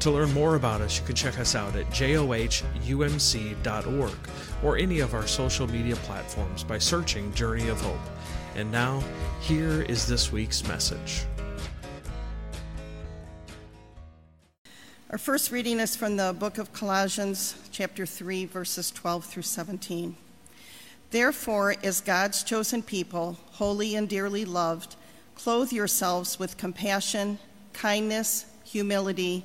To learn more about us, you can check us out at johumc.org or any of our social media platforms by searching Journey of Hope. And now, here is this week's message. Our first reading is from the book of Colossians, chapter 3, verses 12 through 17. Therefore, as God's chosen people, holy and dearly loved, clothe yourselves with compassion, kindness, humility,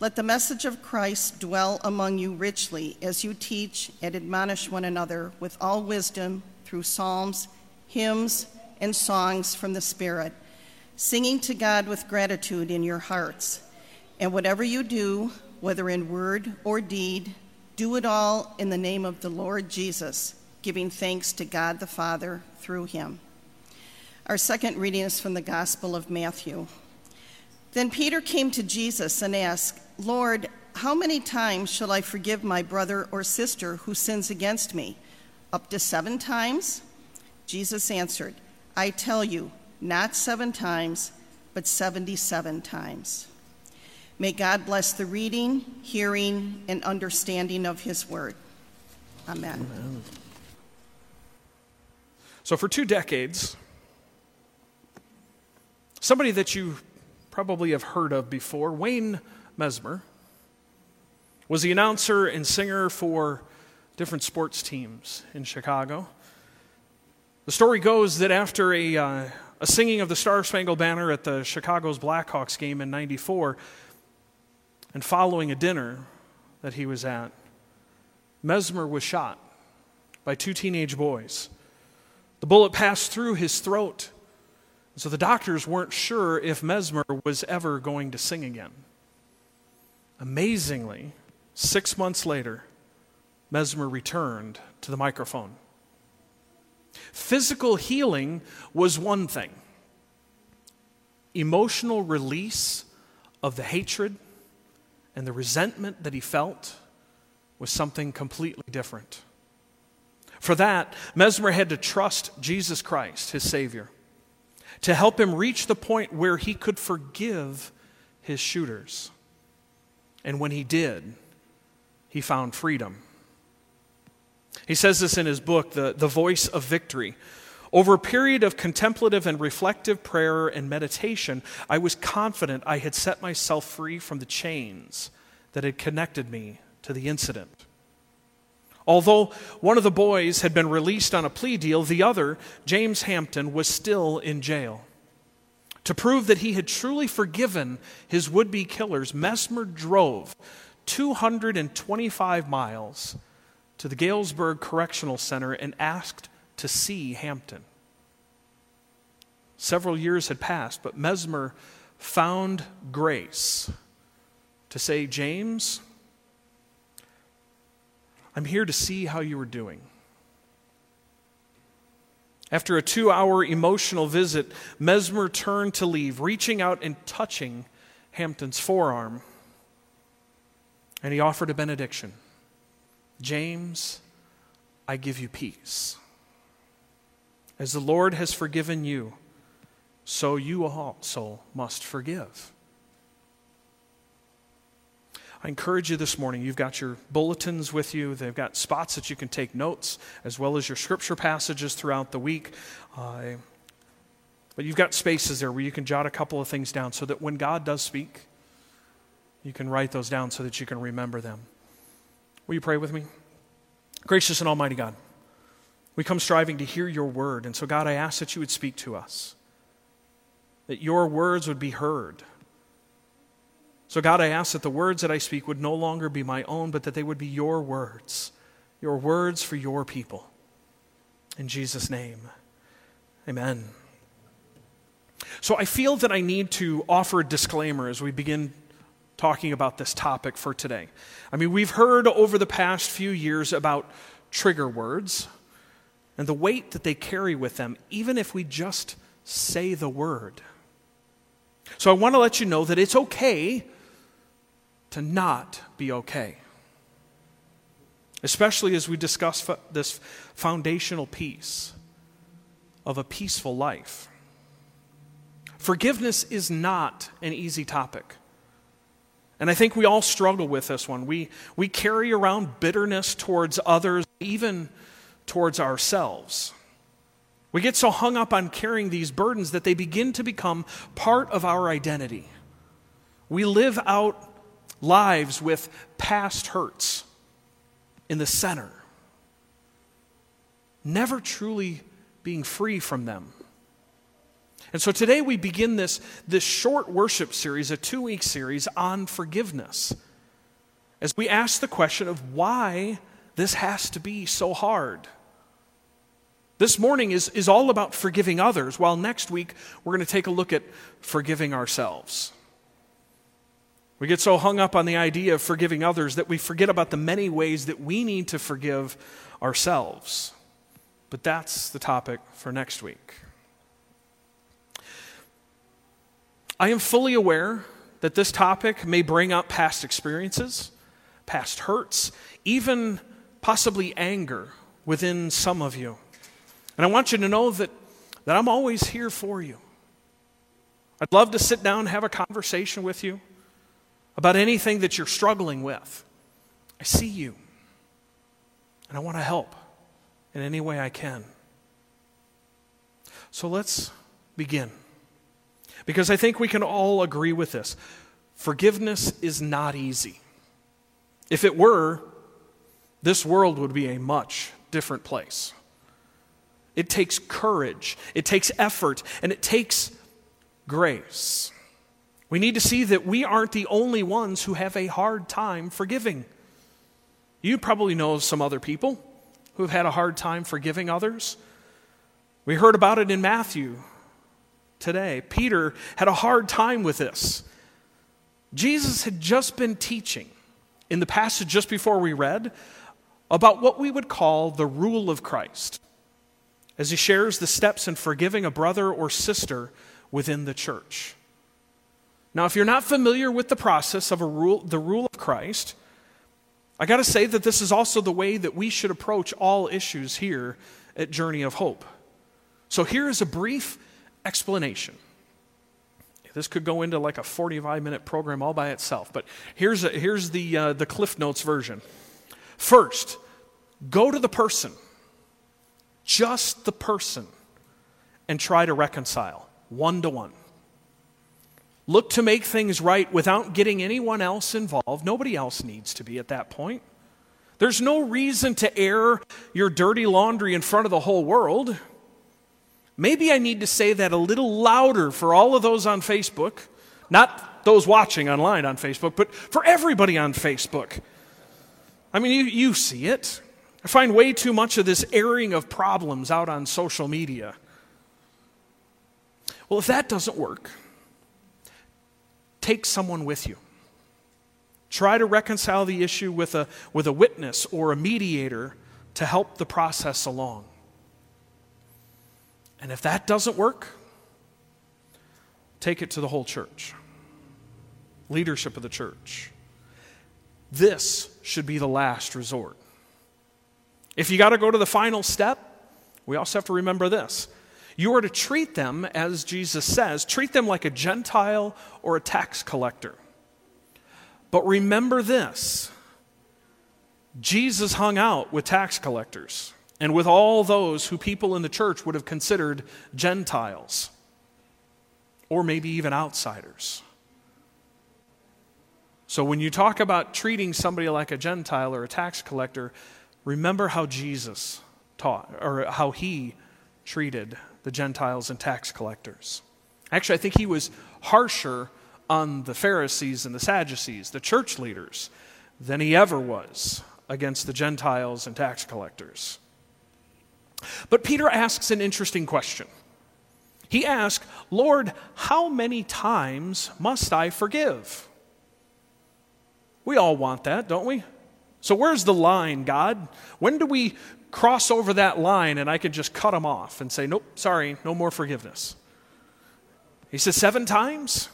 Let the message of Christ dwell among you richly as you teach and admonish one another with all wisdom through psalms, hymns, and songs from the Spirit, singing to God with gratitude in your hearts. And whatever you do, whether in word or deed, do it all in the name of the Lord Jesus, giving thanks to God the Father through him. Our second reading is from the Gospel of Matthew. Then Peter came to Jesus and asked, Lord, how many times shall I forgive my brother or sister who sins against me? Up to seven times? Jesus answered, I tell you, not seven times, but 77 times. May God bless the reading, hearing, and understanding of his word. Amen. Amen. So, for two decades, somebody that you probably have heard of before, Wayne Messmer, was the announcer and singer for different sports teams in Chicago. The story goes that after a, uh, a singing of the Star Spangled Banner at the Chicago's Blackhawks game in 94, and following a dinner that he was at, Messmer was shot by two teenage boys. The bullet passed through his throat so the doctors weren't sure if Messmer was ever going to sing again. Amazingly, six months later, Messmer returned to the microphone. Physical healing was one thing, emotional release of the hatred and the resentment that he felt was something completely different. For that, Messmer had to trust Jesus Christ, his Savior to help him reach the point where he could forgive his shooters. And when he did, he found freedom. He says this in his book, The, the Voice of Victory. Over a period of contemplative and reflective prayer and meditation, I was confident I had set myself free from the chains that had connected me to the incident. Although one of the boys had been released on a plea deal, the other, James Hampton, was still in jail. To prove that he had truly forgiven his would be killers, Messmer drove 225 miles to the Galesburg Correctional Center and asked to see Hampton. Several years had passed, but Messmer found grace to say, James, I'm here to see how you are doing. After a two hour emotional visit, Messmer turned to leave, reaching out and touching Hampton's forearm. And he offered a benediction James, I give you peace. As the Lord has forgiven you, so you also must forgive. I encourage you this morning, you've got your bulletins with you. They've got spots that you can take notes, as well as your scripture passages throughout the week. Uh, but you've got spaces there where you can jot a couple of things down so that when God does speak, you can write those down so that you can remember them. Will you pray with me? Gracious and Almighty God, We come striving to hear your word. And so, God, I ask that you would speak to us, that your words would be heard. So, God, I ask that the words that I speak would no longer be my own, but that they would be your words, your words for your people. In Jesus' name, amen. So, I feel that I need to offer a disclaimer as we begin talking about this topic for today. I mean, we've heard over the past few years about trigger words and the weight that they carry with them, even if we just say the word. So I want to let you know that it's okay to not be okay, especially as we discuss this foundational piece of a peaceful life. Forgiveness is not an easy topic. And I think we all struggle with this one. We, we carry around bitterness towards others, even towards ourselves. We get so hung up on carrying these burdens that they begin to become part of our identity. We live out lives with past hurts in the center, never truly being free from them. And so today we begin this, this short worship series, a two week series on forgiveness, as we ask the question of why this has to be so hard. This morning is, is all about forgiving others, while next week we're going to take a look at forgiving ourselves. We get so hung up on the idea of forgiving others that we forget about the many ways that we need to forgive ourselves. But that's the topic for next week. I am fully aware that this topic may bring up past experiences, past hurts, even possibly anger within some of you. And I want you to know that, that I'm always here for you. I'd love to sit down and have a conversation with you about anything that you're struggling with. I see you, and I want to help in any way I can. So let's begin. Because I think we can all agree with this. Forgiveness is not easy. If it were, this world would be a much different place. It takes courage, it takes effort, and it takes grace. We need to see that we aren't the only ones who have a hard time forgiving. You probably know some other people who have had a hard time forgiving others. We heard about it in Matthew today. Peter had a hard time with this. Jesus had just been teaching in the passage just before we read about what we would call the rule of Christ as he shares the steps in forgiving a brother or sister within the church. Now, if you're not familiar with the process of a rule, the rule of Christ, I got to say that this is also the way that we should approach all issues here at Journey of Hope. So here is a brief explanation. This could go into like a 45 minute program all by itself, but here's, a, here's the, uh, the Cliff Notes version. First, go to the person, just the person, and try to reconcile one to one. Look to make things right without getting anyone else involved. Nobody else needs to be at that point. There's no reason to air your dirty laundry in front of the whole world. Maybe I need to say that a little louder for all of those on Facebook, not those watching online on Facebook, but for everybody on Facebook. I mean, you, you see it. I find way too much of this airing of problems out on social media. Well, if that doesn't work, take someone with you. Try to reconcile the issue with a, with a witness or a mediator to help the process along. And if that doesn't work, take it to the whole church, leadership of the church. This should be the last resort. If you got to go to the final step, we also have to remember this. You are to treat them, as Jesus says, treat them like a Gentile or a tax collector. But remember this Jesus hung out with tax collectors and with all those who people in the church would have considered Gentiles or maybe even outsiders. So when you talk about treating somebody like a Gentile or a tax collector, remember how Jesus taught, or how he treated the Gentiles and tax collectors. Actually, I think he was harsher on the Pharisees and the Sadducees, the church leaders, than he ever was against the Gentiles and tax collectors. But Peter asks an interesting question. He asks, Lord, how many times must I forgive? We all want that, don't we? So, where's the line, God? When do we cross over that line and I can just cut them off and say, nope, sorry, no more forgiveness? He says, seven times?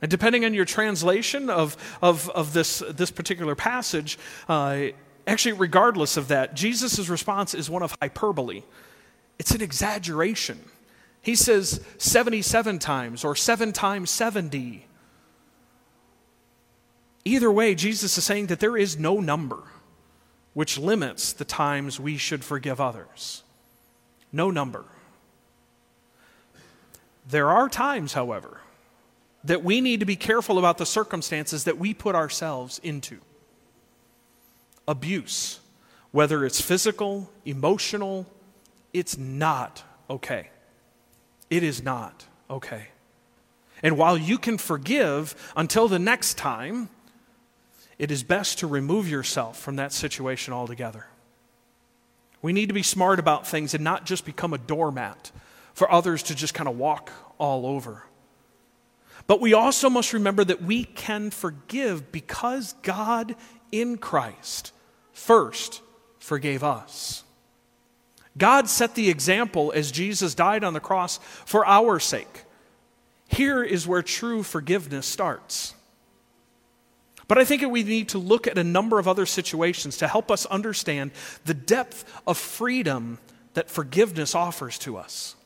And depending on your translation of, of, of this, this particular passage, uh, actually, regardless of that, Jesus' response is one of hyperbole. It's an exaggeration. He says 77 times or 7 times 70. Either way, Jesus is saying that there is no number which limits the times we should forgive others. No number. There are times, however, that we need to be careful about the circumstances that we put ourselves into. Abuse, whether it's physical, emotional, it's not okay. It is not okay. And while you can forgive until the next time, it is best to remove yourself from that situation altogether. We need to be smart about things and not just become a doormat for others to just kind of walk all over. But we also must remember that we can forgive because God in Christ first forgave us. God set the example as Jesus died on the cross for our sake. Here is where true forgiveness starts. But I think we need to look at a number of other situations to help us understand the depth of freedom that forgiveness offers to us.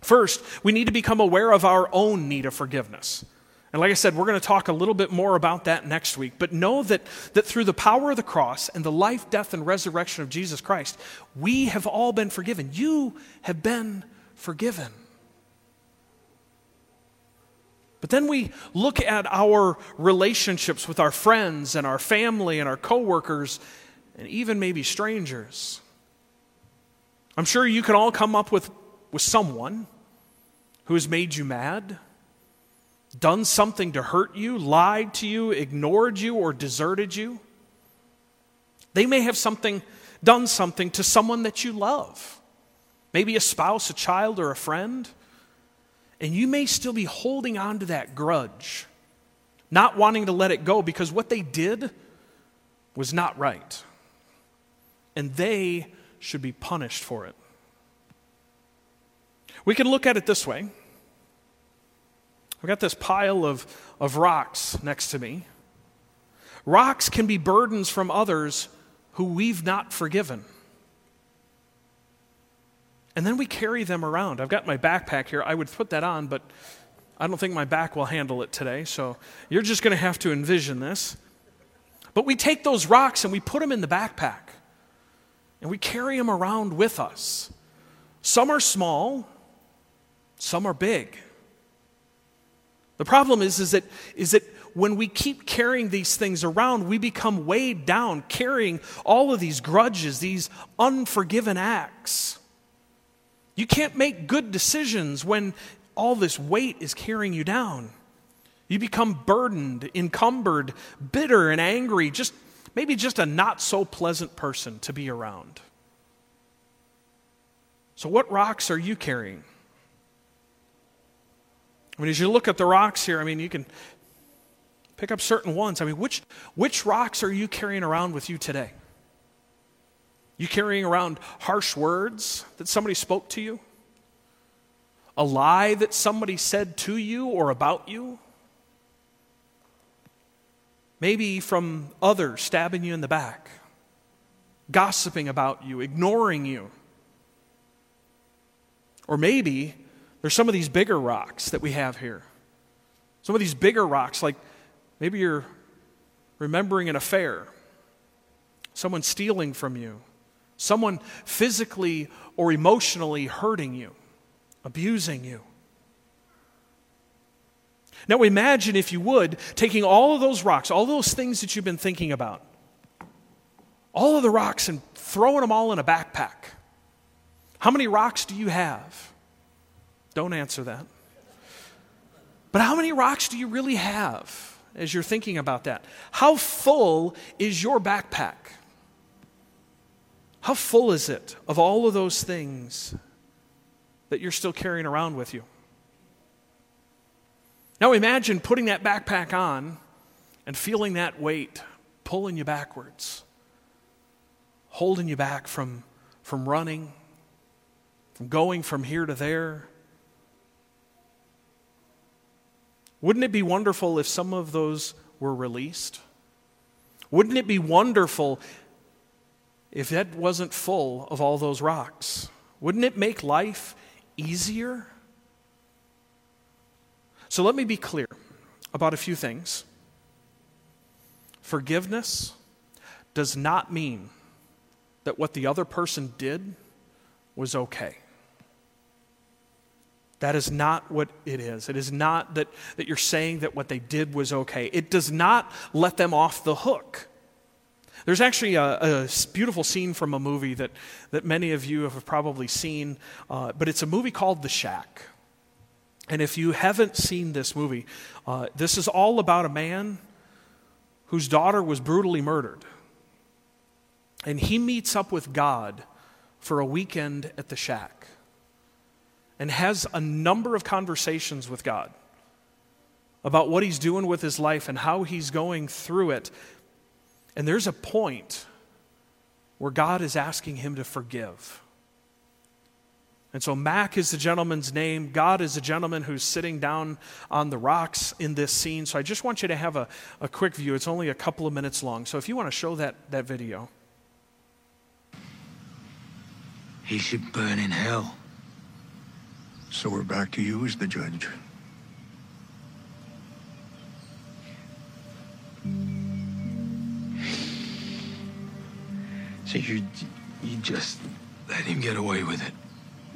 First, we need to become aware of our own need of forgiveness. And like I said, we're going to talk a little bit more about that next week. But know that, that through the power of the cross and the life, death, and resurrection of Jesus Christ, we have all been forgiven. You have been forgiven. But then we look at our relationships with our friends and our family and our coworkers and even maybe strangers. I'm sure you can all come up with, with someone who has made you mad, done something to hurt you, lied to you, ignored you, or deserted you. They may have something done something to someone that you love. Maybe a spouse, a child, or a friend. And you may still be holding on to that grudge, not wanting to let it go because what they did was not right. And they should be punished for it. We can look at it this way. I've got this pile of, of rocks next to me. Rocks can be burdens from others who we've not forgiven. And then we carry them around. I've got my backpack here. I would put that on, but I don't think my back will handle it today. So you're just going to have to envision this. But we take those rocks and we put them in the backpack. And we carry them around with us. Some are small, some are big. The problem is, is, that, is that when we keep carrying these things around, we become weighed down, carrying all of these grudges, these unforgiven acts. You can't make good decisions when all this weight is carrying you down. You become burdened, encumbered, bitter, and angry, just maybe just a not so pleasant person to be around. So, what rocks are you carrying? I mean, as you look at the rocks here, I mean, you can pick up certain ones. I mean, which, which rocks are you carrying around with you today? You carrying around harsh words that somebody spoke to you? A lie that somebody said to you or about you? Maybe from others stabbing you in the back, gossiping about you, ignoring you. Or maybe there's some of these bigger rocks that we have here. Some of these bigger rocks, like maybe you're remembering an affair, someone stealing from you, someone physically or emotionally hurting you, abusing you. Now imagine, if you would, taking all of those rocks, all those things that you've been thinking about, all of the rocks and throwing them all in a backpack. How many rocks do you have? Don't answer that. But how many rocks do you really have as you're thinking about that? How full is your backpack? How full is it of all of those things that you're still carrying around with you? Now imagine putting that backpack on and feeling that weight pulling you backwards, holding you back from, from running, from going from here to there. Wouldn't it be wonderful if some of those were released? Wouldn't it be wonderful if that wasn't full of all those rocks? Wouldn't it make life easier? So let me be clear about a few things. Forgiveness does not mean that what the other person did was okay. That is not what it is. It is not that, that you're saying that what they did was okay. It does not let them off the hook. There's actually a, a beautiful scene from a movie that, that many of you have probably seen, uh, but it's a movie called The Shack. And if you haven't seen this movie, uh, this is all about a man whose daughter was brutally murdered. And he meets up with God for a weekend at the shack and has a number of conversations with God about what he's doing with his life and how he's going through it. And there's a point where God is asking him to forgive. And so Mac is the gentleman's name. God is the gentleman who's sitting down on the rocks in this scene. So I just want you to have a, a quick view. It's only a couple of minutes long. So if you want to show that, that video. He should burn in hell. So we're back to you as the judge. So you, you just let him get away with it.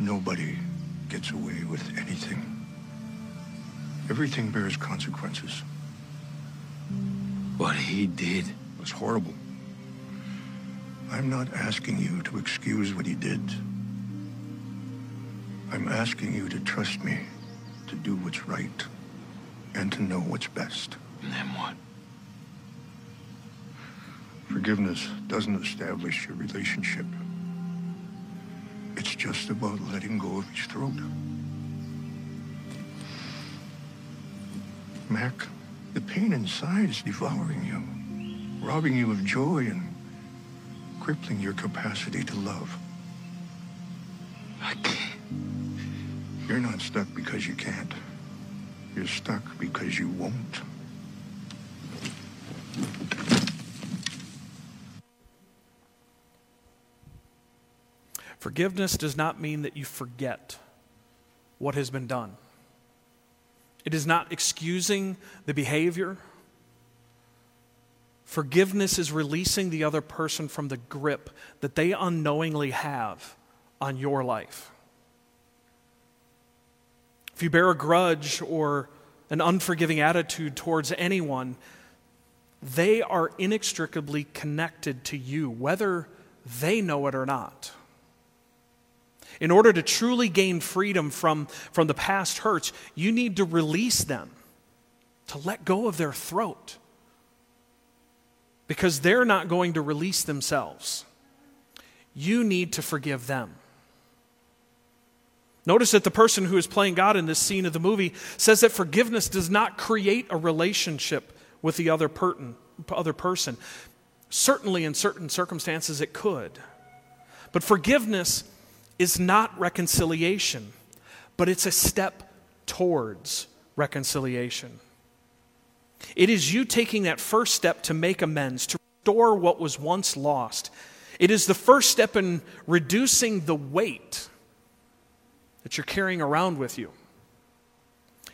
Nobody gets away with anything. Everything bears consequences. What he did. Was horrible. I'm not asking you to excuse what he did. I'm asking you to trust me, to do what's right, and to know what's best. And then what? Forgiveness doesn't establish your relationship. It's just about letting go of each throat. Mac, the pain inside is devouring you, robbing you of joy and crippling your capacity to love. I can't. You're not stuck because you can't. You're stuck because you won't. Forgiveness does not mean that you forget what has been done. It is not excusing the behavior. Forgiveness is releasing the other person from the grip that they unknowingly have on your life. If you bear a grudge or an unforgiving attitude towards anyone, they are inextricably connected to you, whether they know it or not. In order to truly gain freedom from, from the past hurts, you need to release them, to let go of their throat, because they're not going to release themselves. You need to forgive them. Notice that the person who is playing God in this scene of the movie says that forgiveness does not create a relationship with the other, per- other person. Certainly, in certain circumstances, it could. But forgiveness is not reconciliation, but it's a step towards reconciliation. It is you taking that first step to make amends, to restore what was once lost. It is the first step in reducing the weight that you're carrying around with you.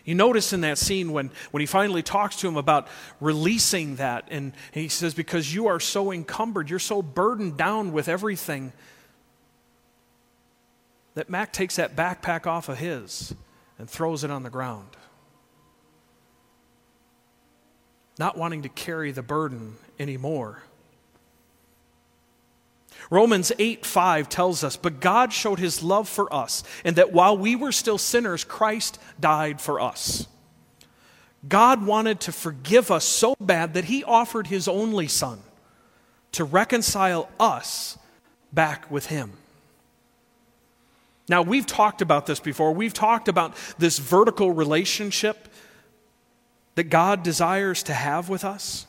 You notice in that scene when, when he finally talks to him about releasing that, and he says, Because you are so encumbered, you're so burdened down with everything, that Mac takes that backpack off of his and throws it on the ground. Not wanting to carry the burden anymore. Romans 8 5 tells us, But God showed his love for us, and that while we were still sinners, Christ died for us. God wanted to forgive us so bad that he offered his only son to reconcile us back with him. Now, we've talked about this before. We've talked about this vertical relationship that God desires to have with us.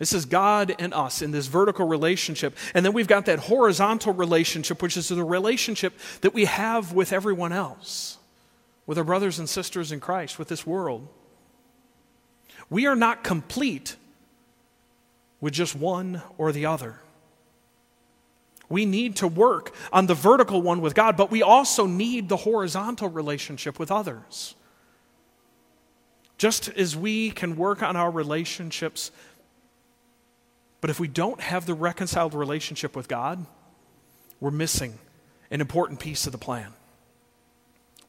This is God and us in this vertical relationship. And then we've got that horizontal relationship, which is the relationship that we have with everyone else, with our brothers and sisters in Christ, with this world. We are not complete with just one or the other. We need to work on the vertical one with God, but we also need the horizontal relationship with others. Just as we can work on our relationships, but if we don't have the reconciled relationship with God, we're missing an important piece of the plan.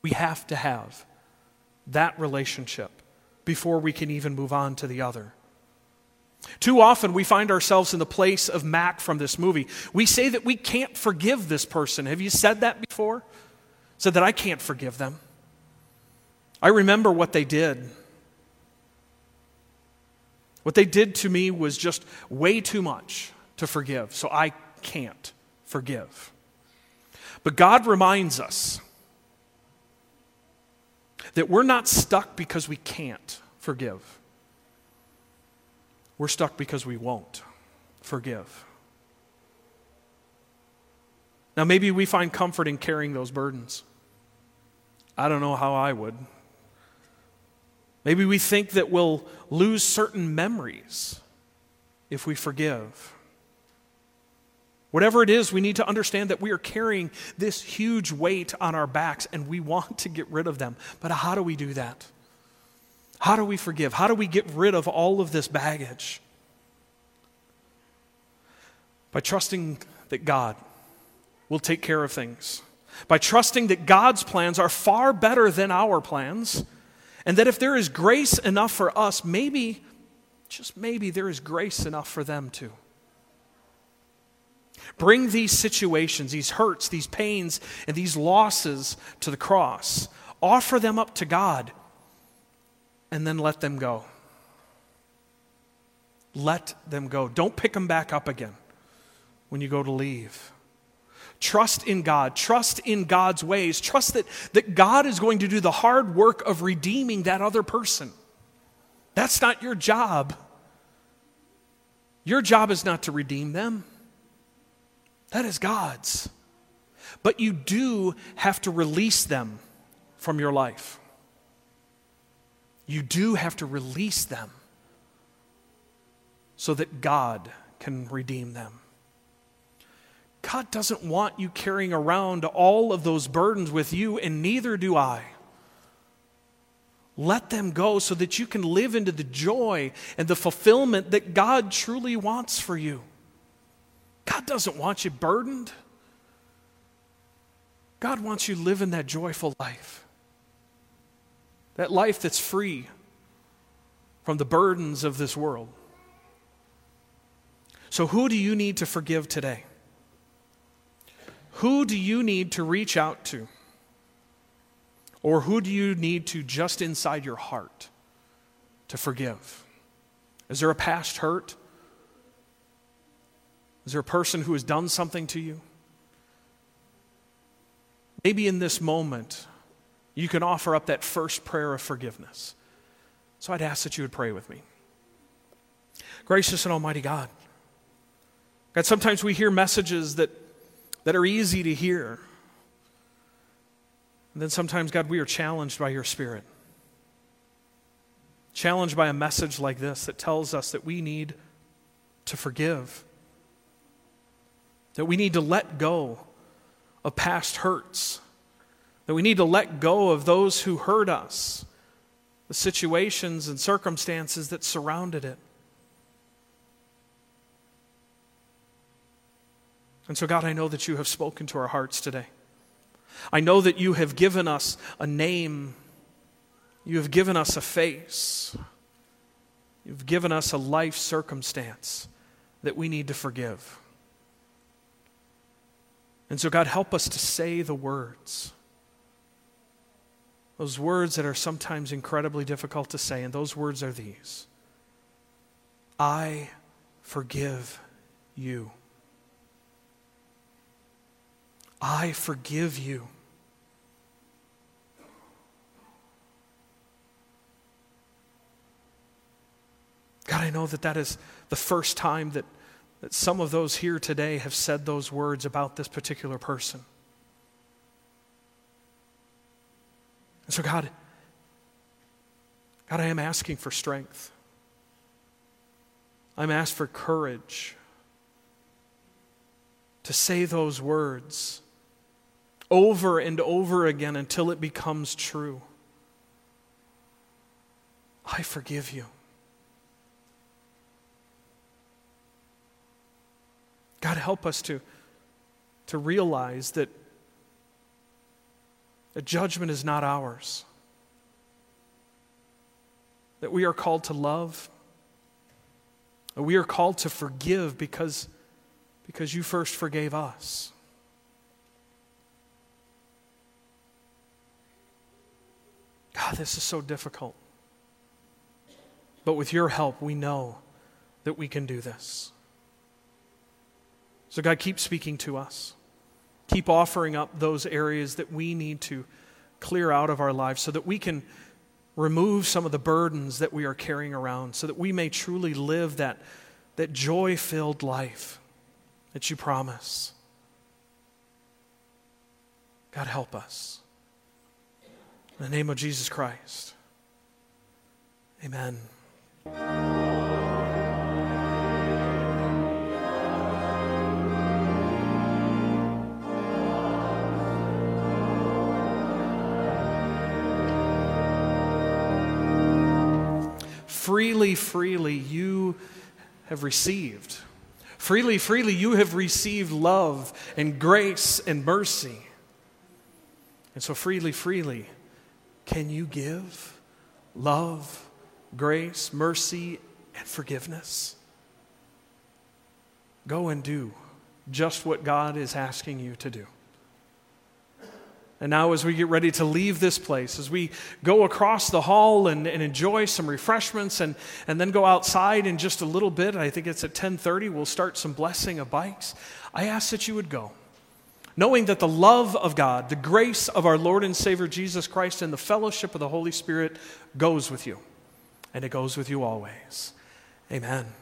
We have to have that relationship before we can even move on to the other. Too often we find ourselves in the place of Mac from this movie. We say that we can't forgive this person. Have you said that before? Said that I can't forgive them. I remember what they did. What they did to me was just way too much to forgive, so I can't forgive. But God reminds us that we're not stuck because we can't forgive. We're stuck because we won't forgive. Now, maybe we find comfort in carrying those burdens. I don't know how I would. Maybe we think that we'll lose certain memories if we forgive. Whatever it is, we need to understand that we are carrying this huge weight on our backs and we want to get rid of them. But how do we do that? How do we forgive? How do we get rid of all of this baggage? By trusting that God will take care of things. By trusting that God's plans are far better than our plans. And that if there is grace enough for us, maybe, just maybe, there is grace enough for them too. Bring these situations, these hurts, these pains, and these losses to the cross. Offer them up to God and then let them go. Let them go. Don't pick them back up again when you go to leave. Trust in God. Trust in God's ways. Trust that, that God is going to do the hard work of redeeming that other person. That's not your job. Your job is not to redeem them, that is God's. But you do have to release them from your life. You do have to release them so that God can redeem them. God doesn't want you carrying around all of those burdens with you, and neither do I. Let them go so that you can live into the joy and the fulfillment that God truly wants for you. God doesn't want you burdened. God wants you living that joyful life. That life that's free from the burdens of this world. So, who do you need to forgive today? Who do you need to reach out to? Or who do you need to just inside your heart to forgive? Is there a past hurt? Is there a person who has done something to you? Maybe in this moment, you can offer up that first prayer of forgiveness. So I'd ask that you would pray with me. Gracious and Almighty God, God, sometimes we hear messages that, that are easy to hear. And then sometimes, God, we are challenged by your Spirit. Challenged by a message like this that tells us that we need to forgive, that we need to let go of past hurts that we need to let go of those who hurt us, the situations and circumstances that surrounded it. And so, God, I know that you have spoken to our hearts today. I know that you have given us a name, you have given us a face, you've given us a life circumstance that we need to forgive. And so, God, help us to say the words. Those words that are sometimes incredibly difficult to say, and those words are these I forgive you. I forgive you. God, I know that that is the first time that, that some of those here today have said those words about this particular person. And so, God, God, I am asking for strength. I'm asked for courage to say those words over and over again until it becomes true. I forgive you. God, help us to, to realize that, that judgment is not ours, that we are called to love, that we are called to forgive because, because you first forgave us. God, this is so difficult. But with your help, we know that we can do this. So, God, keep speaking to us. Keep offering up those areas that we need to clear out of our lives so that we can remove some of the burdens that we are carrying around, so that we may truly live that, that joy filled life that you promise. God, help us. In the name of Jesus Christ. Amen. Freely, freely you have received. Freely, freely you have received love and grace and mercy. And so, freely, freely, can you give love, grace, mercy, and forgiveness? Go and do just what God is asking you to do. And now, as we get ready to leave this place, as we go across the hall and, and, enjoy some refreshments and, and then go outside in just a little bit, I think it's at 1030, we'll start some blessing of bikes. I ask that you would go, knowing that the love of God, the grace of our Lord and Savior Jesus Christ, and the fellowship of the Holy Spirit goes with you. And it goes with you always. Amen.